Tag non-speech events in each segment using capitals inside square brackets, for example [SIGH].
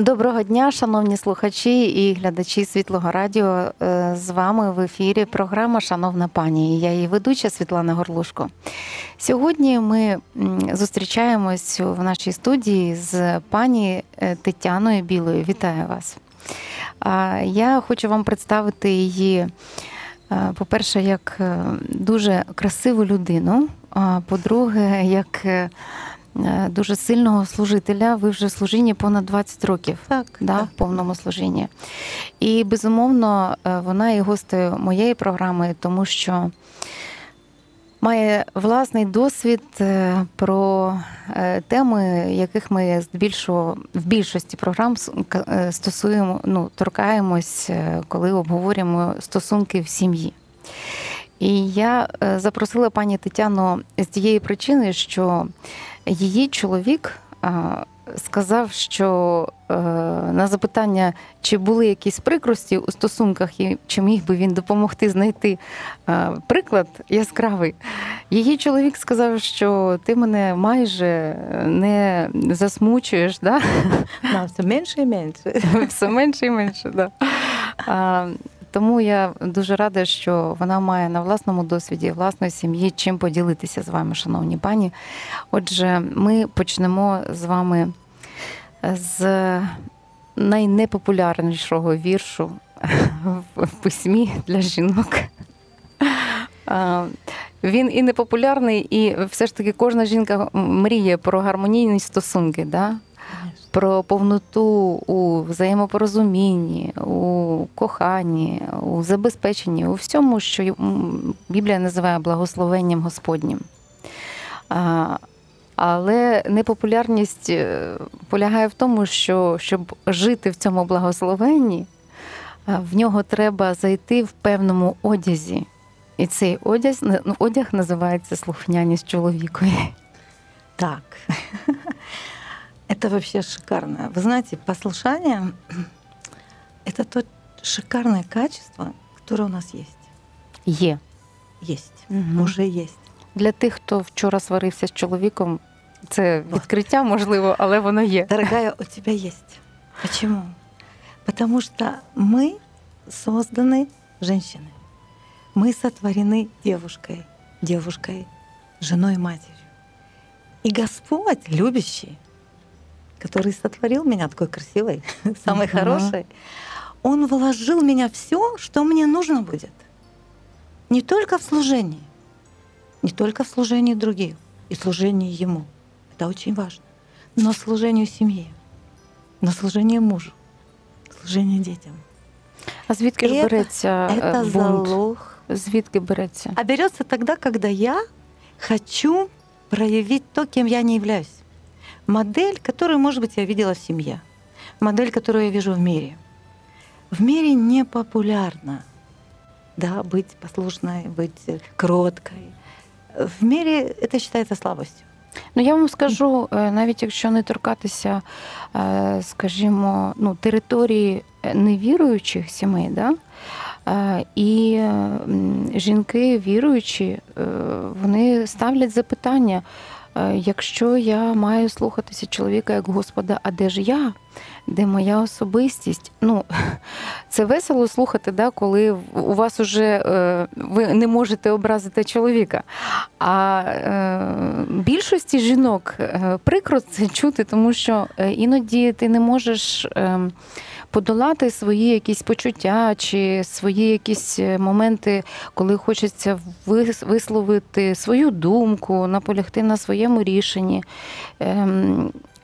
Доброго дня, шановні слухачі і глядачі Світлого Радіо. Е, З вами в ефірі програма Шановна пані. Я її ведуча Світлана Горлушко. Сьогодні ми зустрічаємось в нашій студії з пані е, Тетяною Білою. Вітаю вас. Я хочу вам представити її, е, по-перше, як дуже красиву людину. А по-друге, як дуже сильного служителя. Ви вже в служінні понад 20 років. Так, Да, так. в повному служінні. І безумовно, е, вона є гостею моєї програми, тому що має власний досвід е, про е, теми, яких ми здебільшого в більшості програм е, стосуємо, ну, торкаємось, е, коли обговорюємо стосунки в сім'ї. І я е, запросила пані Тетяну з тієї причини, що її чоловік сказав, що е, на запитання, чи були якісь прикрості у стосунках, і чи міг би він допомогти знайти приклад яскравий, її чоловік сказав, що ти мене майже не засмучуєш, да? Все меньше и меньше. все менше і менше. Да. Тому я дуже рада, що вона має на власному досвіді власної сім'ї чим поділитися з вами, шановні пані. Отже, ми почнемо з вами з найнепопулярнішого віршу в письмі для жінок. Він і непопулярний, і все ж таки кожна жінка мріє про гармонійні стосунки. Да? Про повноту у взаємопорозумінні, у коханні, у забезпеченні, у всьому, що Біблія називає благословенням Господнім. Але непопулярність е, полягає в тому, що щоб жити в цьому благословенні, в нього треба зайти в певному одязі. І цей одяг, ну, одяг називається слухняність чоловікові. Так. [LAUGHS] Это вообще шикарно. Вы знаете, послушание — это то шикарное качество, которое у нас есть. Є. Есть. Мгм. Уже есть. Для тих, хто вчора сварився з чоловіком, це відкриття можливо, але воно є. Дорогая, у тебя есть. Почему? Потому что мы созданы женщиной. Мы сотворены девушкой, девушкой, женой и матерью. И Господь, любящий, который сотворил меня такой красивой, [LAUGHS] самой Мгм. хорошей, Он вложил в меня все, что мне нужно будет. Не только в служении, не только в служении другим и служении Ему. Это очень важно. Но служению семье, на служение мужу, служение детям. А звідки ж береться е, Это бунт? залог. Звідки береться? А берется тогда, когда я хочу проявить то, кем я не являюсь Модель, которую, может быть, я видела в семье. Модель, которую я вижу в мире. В мире не популярно да, быть послушной, быть кроткой. В мире это считается слабостью. Ну я вам скажу, е, навіть якщо не торкатися, е, скажімо, ну, території невіруючих сімей, да? е, і е, м, жінки віруючі, е, вони ставлять запитання. Е, Якщо я маю слухатися чоловіка як Господа, а де ж я? Де моя особистість? Ну, [LAUGHS] це весело слухати, да, коли у вас уже е, ви не можете образити чоловіка. А е, більшості жінок прикро це чути, тому що іноді ти не можеш е, подолати свої якісь почуття чи свої якісь е, моменти, коли хочеться вис- висловити свою думку, наполягти на своєму рішенні.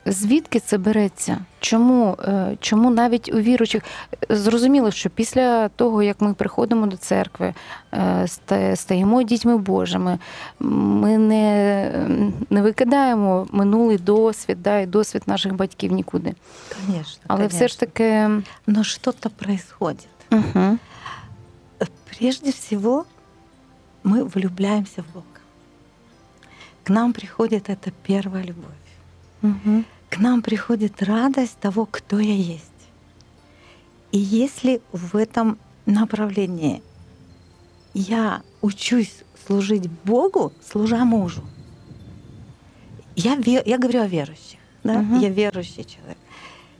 Звідки це береться? Чому, е, чому навіть у віруючих зрозуміло, що після того, як ми приходимо до церкви, е, стаємо дітьми Божими, ми не, не викидаємо минулий досвід, да, і досвід наших батьків нікуди. Конечно. Але все ж конечно. таки Но что-то происходит. угу. Прежде всего, мы влюбляемся в Бога. К нам приходит эта первая любовь. Мгм. К нам приходит радость того, кто я есть. И если в этом направлении я учусь служить Богу, служа мужу, я, ве- я говорю о верующих, да? Мгм. я верующий человек.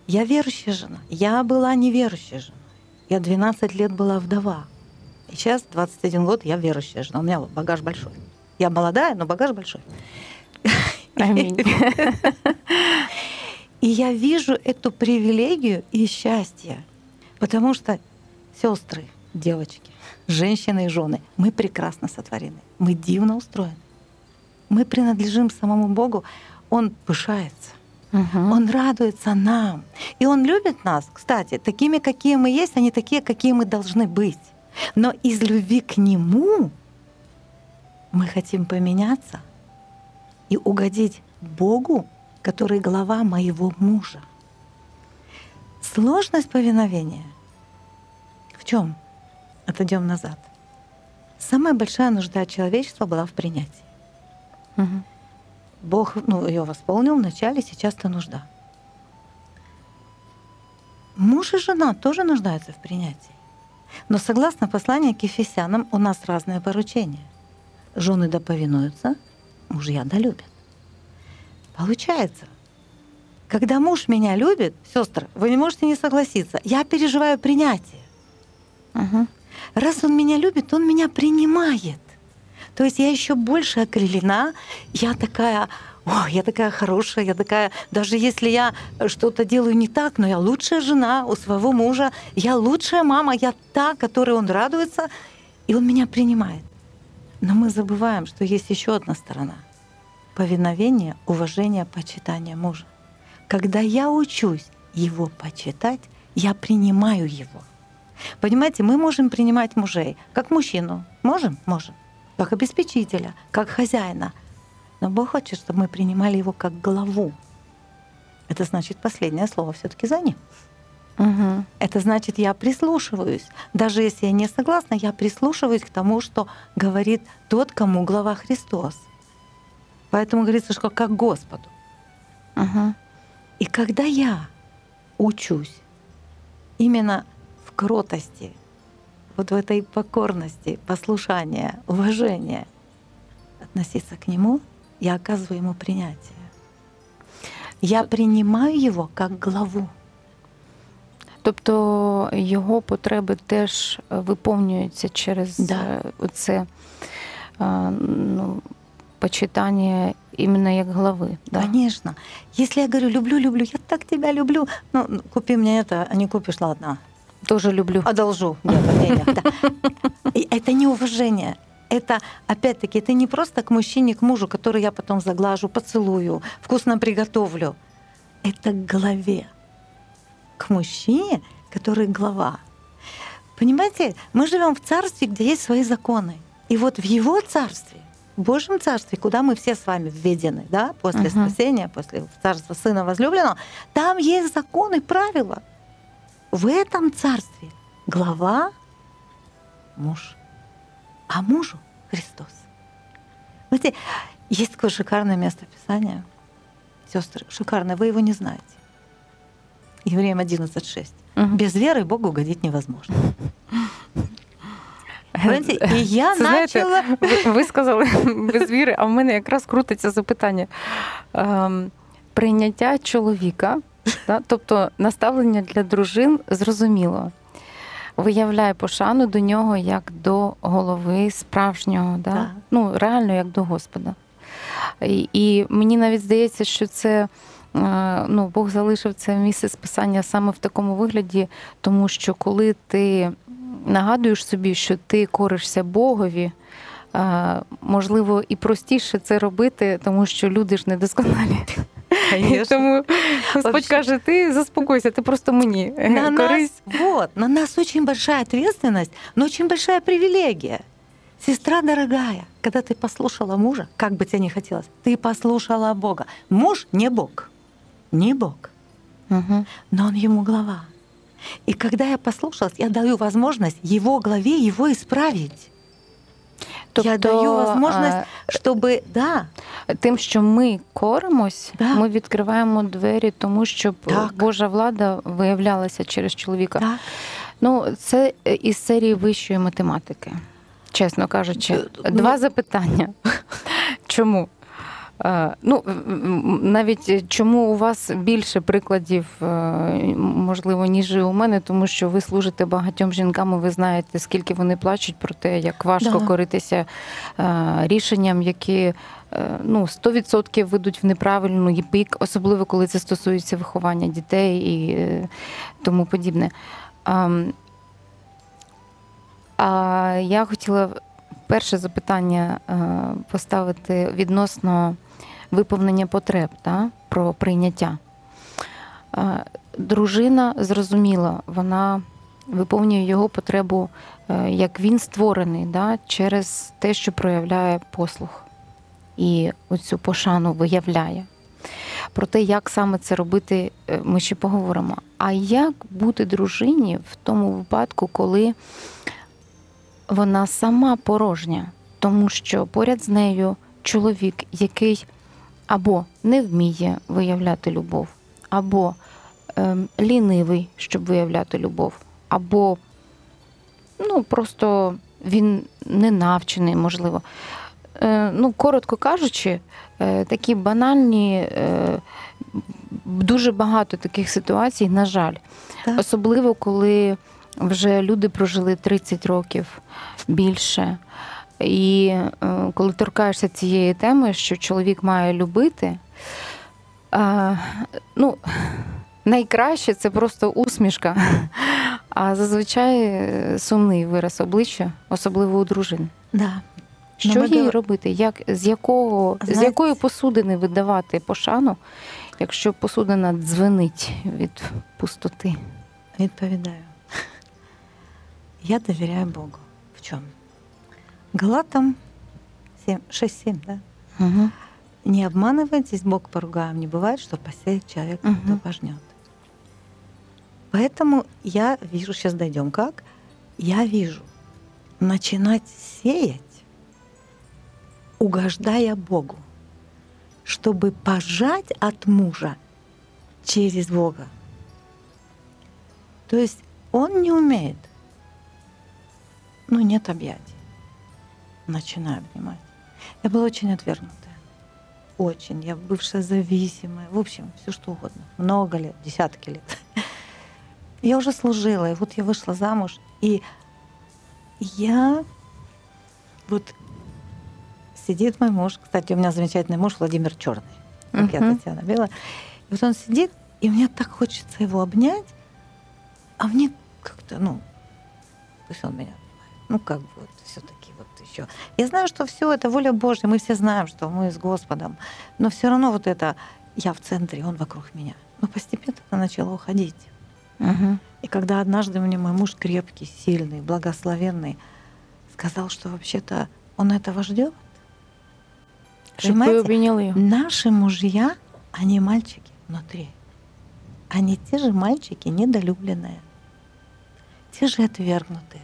Я верующая жена. Я была неверующей женой. Я 12 лет была вдова. И сейчас 21 год я верующая жена. У меня багаж большой. Я молодая, но багаж большой. Аминь. [LAUGHS] И я вижу эту привилегию и счастье, потому что сестры, девочки, женщины и жены, мы прекрасно сотворены, мы дивно устроены. Мы принадлежим самому Богу, Он пышается, Мгм. Он радуется нам. И Он любит нас, кстати, такими, какие мы есть, а не такие, какие мы должны быть. Но из любви к Нему мы хотим поменяться и угодить Богу, который глава моего мужа. Сложность повиновения в чем? Отойдем назад. Самая большая нужда человечества была в принятии. Мгм. Бог ну, ее восполнил вначале, сейчас это нужда. Муж и жена тоже нуждаются в принятии. Но согласно посланию к Ефесянам у нас разные поручения. Жены да повинуются, мужья да любят. Получается, когда муж меня любит, сестры, вы не можете не согласиться, я переживаю принятие. Мгм. Раз он меня любит, он меня принимает. То есть я еще больше окрылена, я такая, о, я такая хорошая, я такая, даже если я что-то делаю не так, но я лучшая жена у своего мужа, я лучшая мама, я та, которой он радуется, и он меня принимает. Но мы забываем, что есть еще одна сторона. Повиновение, уважение, почитание мужа. Когда я учусь его почитать, я принимаю его. Понимаете, мы можем принимать мужей как мужчину. Можем? Можем. Как обеспечителя, как хозяина. Но Бог хочет, чтобы мы принимали его как главу. Это значит, последнее слово все таки за ним. Мгм. Это значит, я прислушиваюсь. Даже если я не согласна, я прислушиваюсь к тому, что говорит тот, кому глава Христос. Поэтому говорится, что как Господу. Мгм. И когда я учусь именно в кротости, вот в этой покорности, послушания, уважения относиться к нему, я оказываю ему принятие. Я принимаю его как главу. Тобто його потреби теж виповнюються через Да. е, оце е, ну, почитання іменно як глави. Да? Конечно. Если я говорю, люблю, люблю, я так тебя люблю, ну, ну, купи мне это, а не купишь, ладно, Тоже люблю. одолжу это не уважение. Это, опять-таки, это не просто к мужчине, к мужу, который я потом заглажу, поцелую, вкусно приготовлю. Это к главе. К мужчине, который глава. Понимаете, мы живем в царстве, где есть свои законы. И вот в его царстве, в Божьем царстве, куда мы все с вами введены, да, после Мгм. спасения, после царства Сына Возлюбленного, там есть законы, правила. В этом царстве глава муж, а мужу Христос. Знаете, есть такое шикарное место Писания. Сестры, шикарное, вы его не знаете. Евреям 11.6. Мгм. Без веры Богу угодить невозможно. Понимаете? И я Це, знаєте, начала... Ви, ви сказали без віри, а в мене якраз крутиться запитання. Ем, прийняття чоловіка, да? тобто наставлення для дружин зрозуміло. Виявляє пошану до нього як до голови справжнього, да? Так. ну реально як до Господа. І, і мені навіть здається, що це ну, Бог залишив це місце списання саме в такому вигляді, тому що коли ти нагадуєш собі, що ти коришся Богові, е, можливо, і простіше це робити, тому що люди ж недосконалі. І Конечно. тому Господь Вообще. каже: ти заспокойся, ти просто мені е, На нас, корись. вот, на нас очень большая ответственность, но очень большая привилегия. Сестра дорогая, когда ты послушала мужа, как бы тебе ни хотелось, ты послушала Бога. Муж не Бог, не Бог, Угу. но он ему глава. И когда я послушалась, я даю возможность его главе его исправить. я даю возможность, щоб да. тим, що ми коримось, Да. ми відкриваємо двері тому, щоб Так. Божа влада виявлялася через чоловіка. Так. Ну, це із серії вищої математики, чесно кажучи. Д- ну- Два запитання. [LAUGHS] Чому? Е, Ну, навіть чому у вас більше прикладів, е, можливо, ніж у мене, тому що ви служите багатьом жінкам, і ви знаєте, скільки вони плачуть про те, як важко Да. коритися е, рішенням, які е, ну, 100% ведуть в неправильну бік, особливо коли це стосується виховання дітей і е, тому подібне. А я хотіла перше запитання е, поставити відносно виповнення потреб та, про прийняття. Дружина зрозуміла, вона виповнює його потребу, е, як він створений, да, через те, що проявляє послух і оцю пошану виявляє. Про те, як саме це робити, е, ми ще поговоримо. А як бути дружині в тому випадку, коли вона сама порожня, тому що поряд з нею чоловік, який або не вміє виявляти любов, або ем, лінивий, щоб виявляти любов, або ну, просто він не навчений, можливо. Е, ну, коротко кажучи, е, такі банальні, е, дуже багато таких ситуацій, на жаль. Так. Особливо, коли вже люди прожили 30 років більше. І е, коли торкаєшся цієї теми, що чоловік має любити, е, ну, найкраще це просто усмішка, а зазвичай е, сумний вираз обличчя, особливо у дружин. Да. Що ми їй робити? Як, з, якого, з якої посудини видавати пошану, якщо посудина дзвенить від пустоти? Відповідаю. Я доверяю Богу. В чем? Галатам 7, 6-7, да? Угу. Не обманывайтесь, Бог поругаем. Не бывает, что посеет человек, Мгм. кто пожнет. Поэтому я вижу, сейчас дойдем как, я вижу, начинать сеять, угождая Богу, чтобы пожать от мужа через Бога. То есть он не умеет. Ну, нет объятий. Начинаю обнимать. Я была очень отвергнутая. Очень. Я бывшая зависимая. В общем, все что угодно. Много лет, десятки лет. [LAUGHS] Я уже служила, и вот я вышла замуж, и я вот сидит мой муж, кстати, у меня замечательный муж Владимир Черный, как я Мгм. Татьяна Бела. И вот он сидит, и мне так хочется его обнять, а мне как-то, ну, пусть он меня обнимает. Ну, как бы вот все-таки вот еще. Я знаю, что все это воля Божья, мы все знаем, что мы с Господом, но все равно вот это я в центре, он вокруг меня. Но постепенно это начало уходить. Угу. И когда однажды мне мой муж крепкий, сильный, благословенный, сказал, что вообще-то он этого ждет. Ви Понимаете? обійняли його. Наши мужья, они мальчики внутри. Они те же мальчики недолюбленные, те же отвергнутые.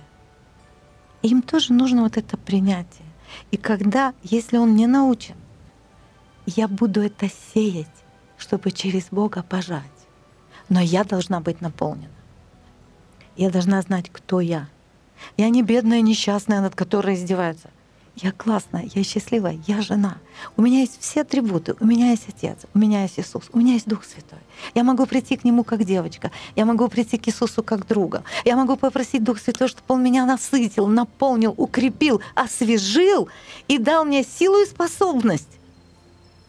Им тоже нужно вот это принятие. И когда, если он не научен, я буду это сеять, чтобы через Бога пожать. Но я должна быть наполнена. Я должна знать, кто я. Я не бедная, несчастная, над которой издеваются. Я классная, я счастливая, я жена. У меня есть все атрибуты. У меня есть Отец, у меня есть Иисус, у меня есть Дух Святой. Я могу прийти к Нему как девочка. Я могу прийти к Иисусу как друга. Я могу попросить Дух Святой, чтобы Он меня насытил, наполнил, укрепил, освежил и дал мне силу и способность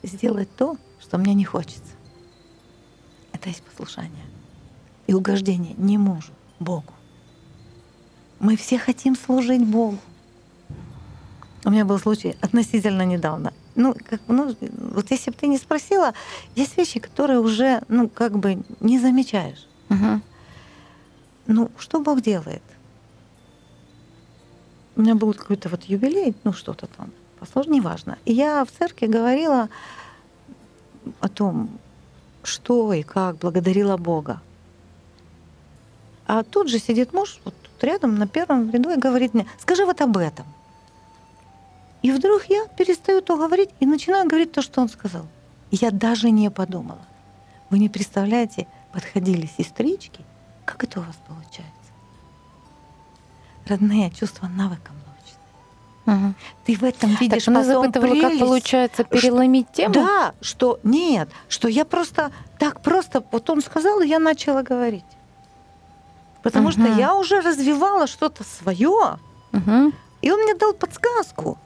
сделать то, что мне не хочется. Это есть послушание и угождение не мужу, Богу. Мы все хотим служить Богу. У меня был случай относительно недавно. Ну, как, ну, вот если бы ты не спросила, есть вещи, которые уже, ну, как бы не замечаешь. Угу. Ну, что Бог делает? У меня был какой-то вот юбилей, ну, что-то там, посложно, неважно. И я в церкви говорила о том, что и как благодарила Бога. А тут же сидит муж, вот тут рядом, на первом ряду, и говорит мне, скажи вот об этом. И вдруг я перестаю то говорить и начинаю говорить то, что он сказал. Я даже не подумала. Вы не представляете, подходили сестрички, как это у вас получается? Родные чувства навыком научены. Мгм. Ты в этом видишь Так, потом запитывали, как прелесть. получается переломить тему. Да, что нет, что я просто так просто, вот он сказал, и я начала говорить. Потому что Мгм. я уже развивала что-то свое, Мгм. и он мне дал подсказку.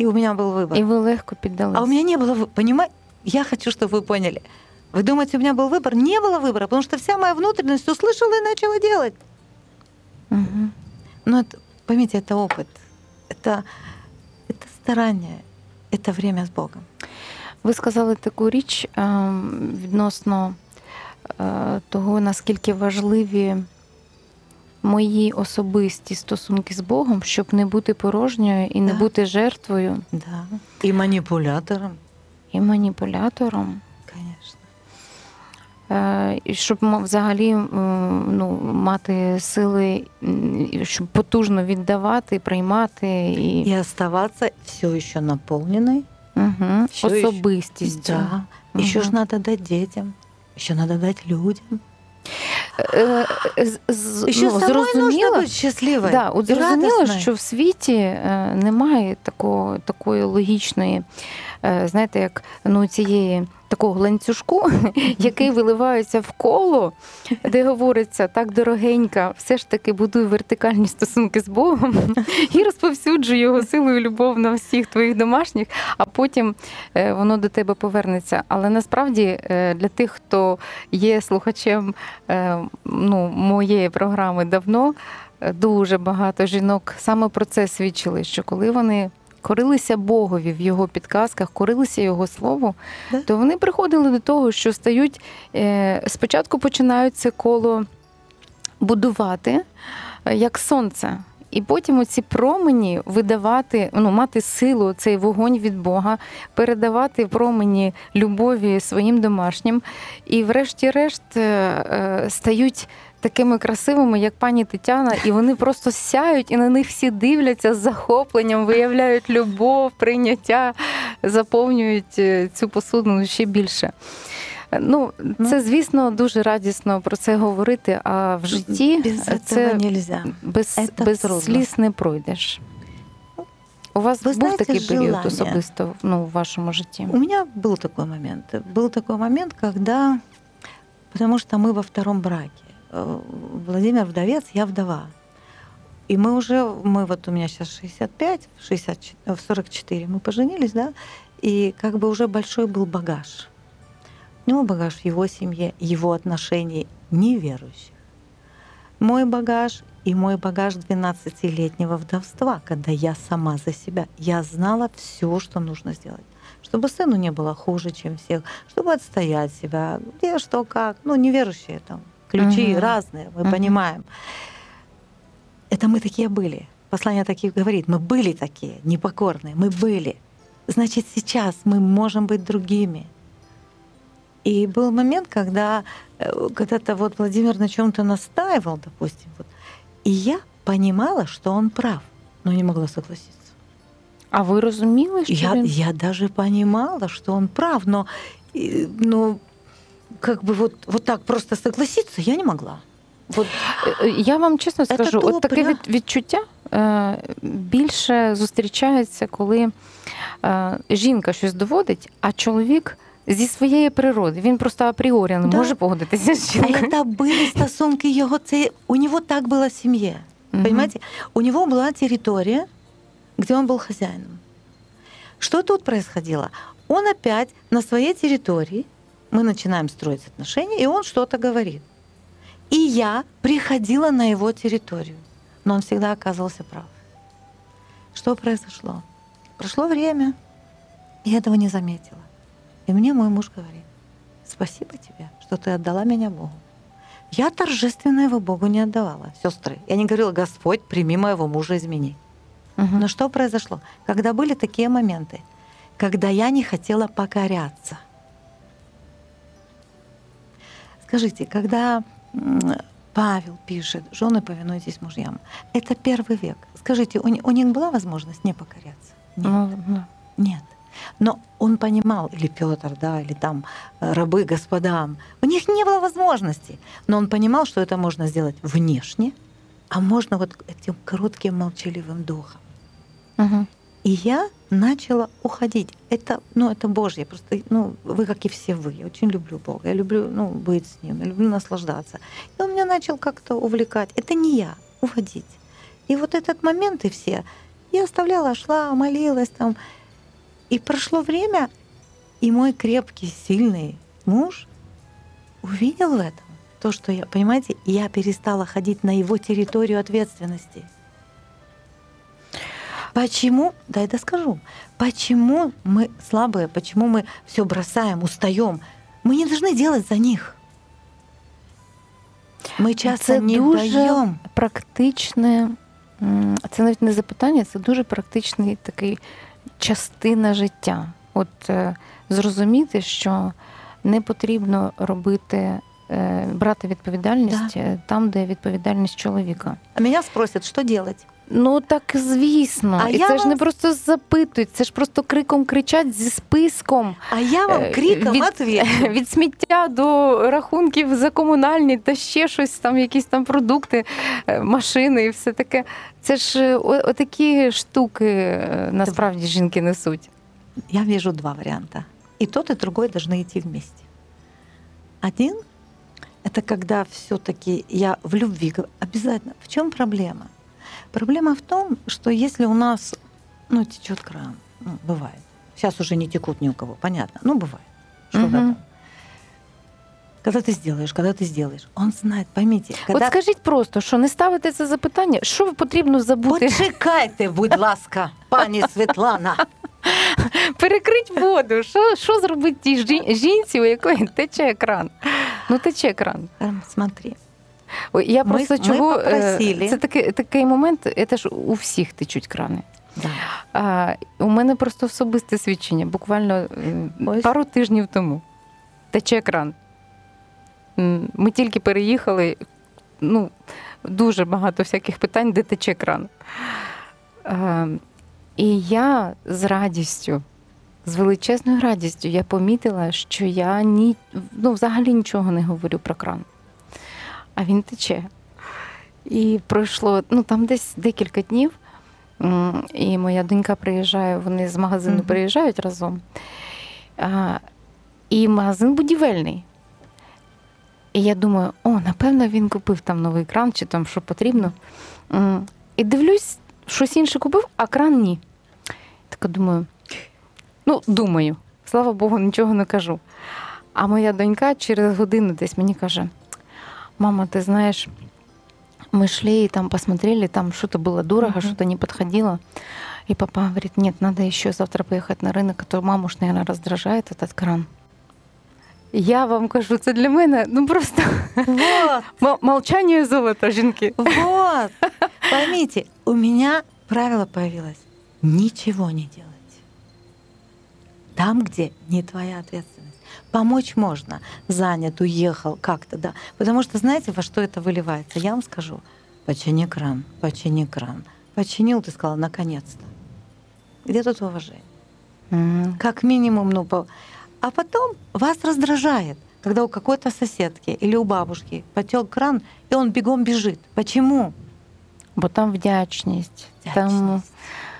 И у меня был выбор. І ви легко піддалися. А у меня не было выбора. Понимаете? Я хочу, чтобы вы поняли. Вы думаете, у меня был выбор? Не было выбора, потому что вся моя внутренность услышала и начала делать. Мгм. Но это, поймите, это опыт. Это, это старание. Это время с Богом. Ви сказали таку річ ем, відносно е, того, наскільки важливі мої особисті стосунки з Богом, щоб не бути порожньою і не да. бути жертвою. Да. І маніпулятором. І маніпулятором. Звісно. Е, і Щоб взагалі ну, мати сили, щоб потужно віддавати, приймати і і оставатися все ще наповненою. Угу. Все Особистістю. Да. Угу. Ще ж треба дати дітям, що треба дати людям. Э, э, що ну, зрозуміло, бути щасливою. Да, от зрозуміло, радісною. що в світі э, немає такого, такої логічної, е, знаєте, як ну, цієї такого ланцюжку, [LAUGHS] який виливається в коло, де говориться так дорогенька, все ж таки будуй вертикальні стосунки з Богом і розповсюджуй його силу і любов на всіх твоїх домашніх, а потім е, воно до тебе повернеться. Але насправді е, для тих, хто є слухачем е, ну, моєї програми давно. Дуже багато жінок саме про це свідчили, що коли вони корилися Богові в його підказках, корилися його слову, Да. то вони приходили до того, що стають е, спочатку починають це коло будувати е, як сонце. І потім оці промені видавати, ну, мати силу, цей вогонь від Бога, передавати промені любові своїм домашнім. І, врешті-решт, е, стають такими красивими, як пані Тетяна, і вони просто сяють, і на них всі дивляться з захопленням, виявляють любов, прийняття, заповнюють е, цю посудину ще більше. Е, Ну, це, звісно, дуже радісно про це говорити, а в житті Без е, це этого нельзя. без, Це без трудно. сліз не пройдеш. У вас Ви був знаєте, такий період желання. особисто ну, в вашому житті? У меня был такой момент. Был такой момент, когда, потому что мы во втором браке. Э, Владимир вдовец, я вдова. И мы уже, мы вот у меня сейчас 65, 64, э, в 44 мы поженились, да, и как бы уже большой был багаж. У него багаж в его семье, его отношений неверующих. Мой багаж и мой багаж 12-летнего вдовства, когда я сама за себя. Я знала все, что нужно сделать. Чтобы сыну не было хуже, чем всех, чтобы отстоять себя, где что, как. Ну, неверующие там, ключи Мгм. разные, мы Мгм. понимаем. Это мы такие были. Послание таких говорит, мы были такие, непокорные, мы были. Значит, сейчас мы можем быть другими. И был момент, когда э, когда-то вот Владимир на чем-то настаивал, допустим, вот, и я понимала, что он прав, но не могла согласиться. А ви розуміли, що Я, я даже понимала, что он прав, но, э, но как бы вот, вот так просто согласиться я не могла. Вот, Е, Я вам чесно Це скажу, от таке добре. від, відчуття е, більше зустрічається, коли е, жінка щось доводить, а чоловік зі своєї природи він просто апріорі не Да. може погодитися з а жінкою. это были стосунки его, це, у него так было в семье. Мгм. Понимаете? У него была территория, где он был хозяином. Что тут происходило? Он опять на своей территории, мы начинаем строить отношения, и он что-то говорит. И я приходила на его территорию, но он всегда оказывался прав. Что произошло? Прошло время, и я этого не заметила. И мне мой муж говорит, спасибо тебе, что ты отдала меня Богу. Я торжественно его Богу не отдавала, сестры. Я не говорила, Господь, прими моего мужа, измени. Мгм. Но что произошло? Когда были такие моменты, когда я не хотела покоряться. Скажите, когда Павел пишет, жены повинуйтесь мужьям. Это первый век. Скажите, у, у них была возможность не покоряться? Нет. Ну. Нет. Но он понимал, или Петр, да, или там э, рабы господам, у них не было возможности. Но он понимал, что это можно сделать внешне, а можно вот этим коротким молчаливым духом. Мгм. И я начала уходить. Это, ну, это Божье. Просто, ну, вы, как и все вы. Я очень люблю Бога. Я люблю, ну, быть с Ним. Я люблю наслаждаться. И он меня начал как-то увлекать. Это не я. Уводить. И вот этот момент и все. Я оставляла, шла, молилась там. И прошло время, и мой крепкий, сильный муж увидел в этом то, что я, понимаете, я перестала ходить на его территорию ответственности. Почему, да я доскажу, почему мы слабые, почему мы все бросаем, устаем? Мы не должны делать за них. Мы часто Це не дуже даем. практичне, м, це навіть не запитання, це дуже практичний такий частина життя. От е, зрозуміти, що не потрібно робити, е, брати відповідальність е, там, де відповідальність чоловіка. А меня спросят, что делать? Ну так звісно, А і я це ж вам- не просто запитують, це ж просто криком кричать зі списком. А я вам Э, криком вид- отвечу. [LAUGHS] Від сміття до рахунків за комунальні та ще щось, там якісь там продукти, е, машини і все таке. Це ж е, о- отакі штуки е, насправді жінки несуть. Я вижу два варианта. И тот, и другой должны идти вместе. Один — это когда все таки я в любви. г- Обязательно. В чем проблема? Проблема в том, что если у нас ну, течет кран, ну, бывает. Сейчас уже не текут ни у кого, понятно. Ну, бывает. Что-то Мгм. там. Когда ты сделаешь, когда ты сделаешь. Он знает, поймите. Когда... От скажіть просто, що не ставите це запитання, що потрібно забути? Почекайте, будь ласка, пані [LAUGHS] Світлана. Перекрить воду. Що, що зробить тій жін- жінці, у якої тече екран? Ну, тече екран. Ем, Смотри, Ой, я Ми- просто ми чого е, попросили. це такий, такий момент, це ж у всіх течуть крани. да. А, у мене просто особисте свідчення, буквально Ось. пару тижнів тому. Тече кран. Ми тільки переїхали, ну, дуже багато всяких питань, де тече кран. А, і я з радістю, з величезною радістю, я помітила, що я ні, ну, взагалі нічого не говорю про кран. А він тече. І пройшло ну, там десь декілька днів. І моя донька приїжджає, вони з магазину Мгм. приїжджають разом. А, і магазин будівельний. І я думаю, о, напевно, він купив там новий кран чи там що потрібно. І дивлюсь, щось інше купив, а кран ні. Так думаю, ну, думаю, слава Богу, нічого не кажу. А моя донька через годину десь мені каже: мама, ты знаешь, мы шли и там посмотрели, там что-то было дорого, Мгм. что-то не подходило. И папа говорит, нет, надо еще завтра поехать на рынок, а то маму ж, наверное, раздражает этот кран. Я вам кажу, це для мене ну просто Вот. [LAUGHS] м- молчання золота, жінки. Вот. Поймите, у меня правило появилось. Ничего не делать. Там, где не твоя ответственность. Помочь можно. Занят, уехал, как-то, да. Потому что знаете, во что это выливается? Я вам скажу. Почини кран, почини кран. Починил, ты сказала, наконец-то. Где тут уважение? М. Как минимум, ну, по... А потом вас раздражает, когда у какой-то соседки или у бабушки потек кран, и он бегом бежит. Почему? Бо там вдячність, там Вдячность,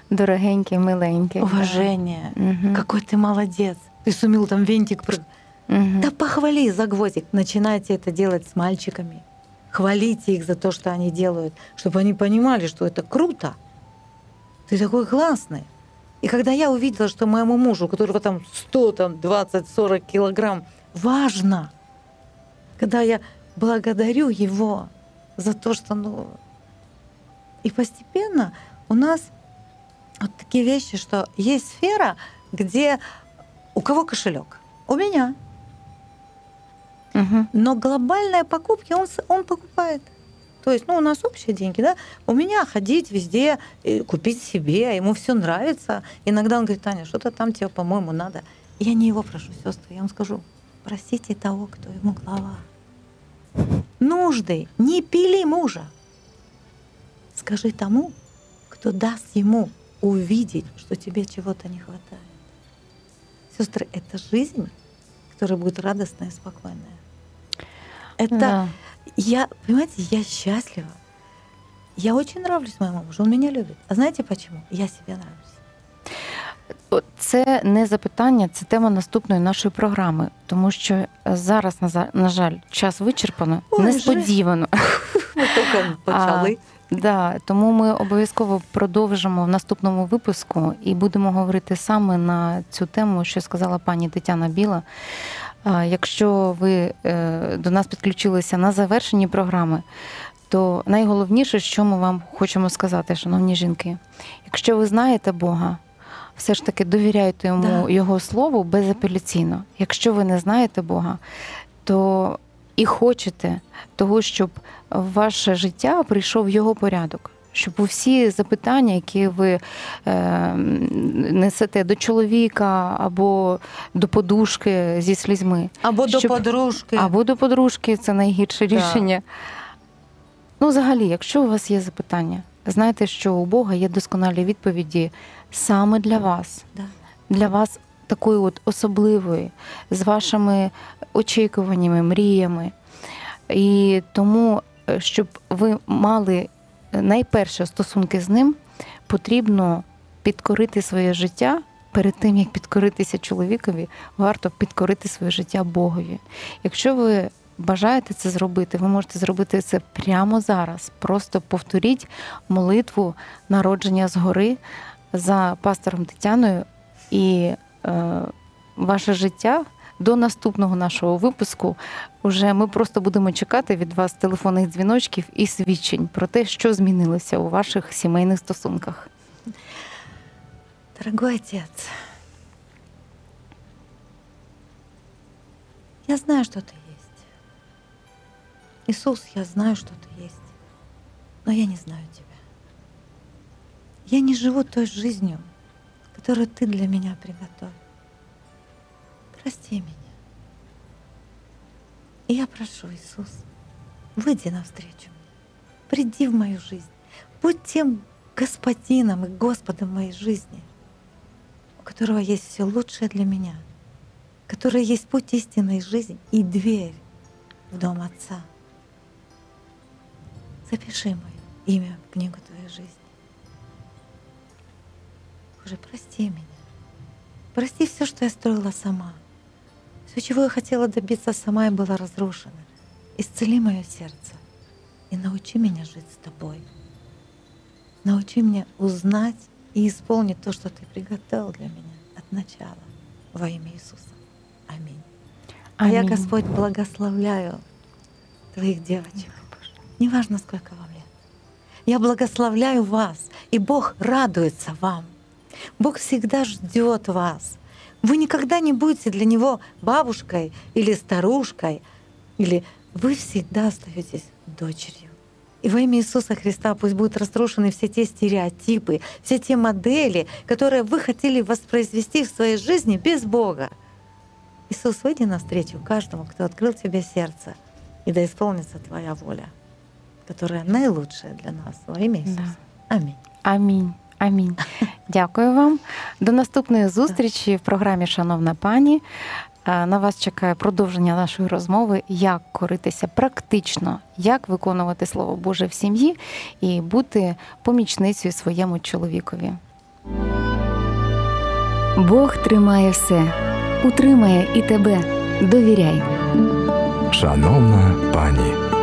дорогеньке, миленьке. уважение. Мгм. Какой ты молодец. Ты сумел там винтик прыг. Мгм. Да похвали за гвоздик. Начинайте это делать с мальчиками. Хвалите их за то, что они делают, чтобы они понимали, что это круто. Ты такой классный. И когда я увидела, что моему мужу, у которого там 100, там 20-40 килограмм, важно, когда я благодарю его за то, что, ну... И постепенно у нас вот такие вещи, что есть сфера, где у кого кошелек? У меня. Мгм. Но глобальные покупки он, он покупает. То есть, ну, у нас общие деньги, да? У меня ходить везде, купить себе, ему все нравится. Иногда он говорит, Таня, что-то там тебе, по-моему, надо. Я не его прошу, сестры, я вам скажу, просите того, кто ему глава. нужды, не пили мужа. Скажи тому, кто даст ему увидеть, что тебе чего-то не хватает. Сестры, это жизнь, которая будет радостная и спокойная. Это Да. я, понимаете, я счастлива. Я очень нравлюсь моему мужу, он меня любит. А знаете почему? Я себе нравлюсь. О, Це не запитання, це тема наступної нашої програми, тому що зараз, на за- на жаль, час вичерпано, Ой, несподівано. Ми тільки [LAUGHS] почали. Да, тому ми обов'язково продовжимо в наступному випуску і будемо говорити саме на цю тему, що сказала пані Тетяна Біла. Якщо ви е, до нас підключилися на завершенні програми, то найголовніше, що ми вам хочемо сказати, шановні жінки, якщо ви знаєте Бога, все ж таки довіряйте йому Да. його слову безапеляційно. Якщо ви не знаєте Бога, то і хочете того, щоб в ваше життя прийшов його порядок. Щоб у всі запитання, які ви е, несете до чоловіка або до подушки зі слізьми, Або до подружки. або до подружки, це найгірше Да. рішення. Ну, взагалі, якщо у вас є запитання, знайте, що у Бога є досконалі відповіді саме для вас, Да. для вас такої от особливої, з вашими очікуваннями, мріями. І тому, е, щоб ви мали е, найперше стосунки з ним, потрібно підкорити своє життя. Перед тим як підкоритися чоловікові, варто підкорити своє життя Богові. Якщо ви бажаєте це зробити, ви можете зробити це прямо зараз. Просто повторіть молитву народження згори за пастором Тетяною, і ваше життя до наступного нашого випуску. Уже ми просто будемо чекати від вас телефонних дзвіночків і свідчень про те, що змінилося у ваших сімейних стосунках. Дорогой отец, я знаю, что ты есть. Иисус, я знаю, что ты есть, но я не знаю тебя. Я не живу той жизнью, которую ты для меня приготовил. Прости меня. И я прошу, Иисус, выйди навстречу мне, приди в мою жизнь, будь тем господином и Господом моей жизни, у которого есть все лучшее для меня, который есть путь истинной жизни и дверь в дом Отца. Запиши мое имя в книгу твоей жизни. Боже, прости меня. Прости все, что я строила сама. Все, чего я хотела добиться сама и была разрушена. Исцели мое сердце и научи меня жить с тобой. Научи меня узнать и исполнить то, что ты приготовил для меня от начала во имя Иисуса. Аминь. А я. Господь, благословляю твоих девочек. Неважно, сколько вам лет. Я благословляю вас, и Бог радуется вам. Бог всегда ждет вас. Вы никогда не будете для Него бабушкой или старушкой, или вы всегда остаетесь дочерью. И во имя Иисуса Христа пусть будут разрушены все те стереотипы, все те модели, которые вы хотели воспроизвести в своей жизни без Бога. Иисус, выйди навстречу каждому, кто открыл тебе сердце, и да исполнится Твоя воля, которая наилучшая для нас во имя Иисуса. Аминь. Амінь. Амінь. Дякую вам. До наступної зустрічі в програмі Шановна пані. Е, На вас чекає продовження нашої розмови, як коритися практично, як виконувати слово Боже в сім'ї і бути помічницею своєму чоловікові. Бог тримає все, утримає і тебе. Довіряй. Шановна пані.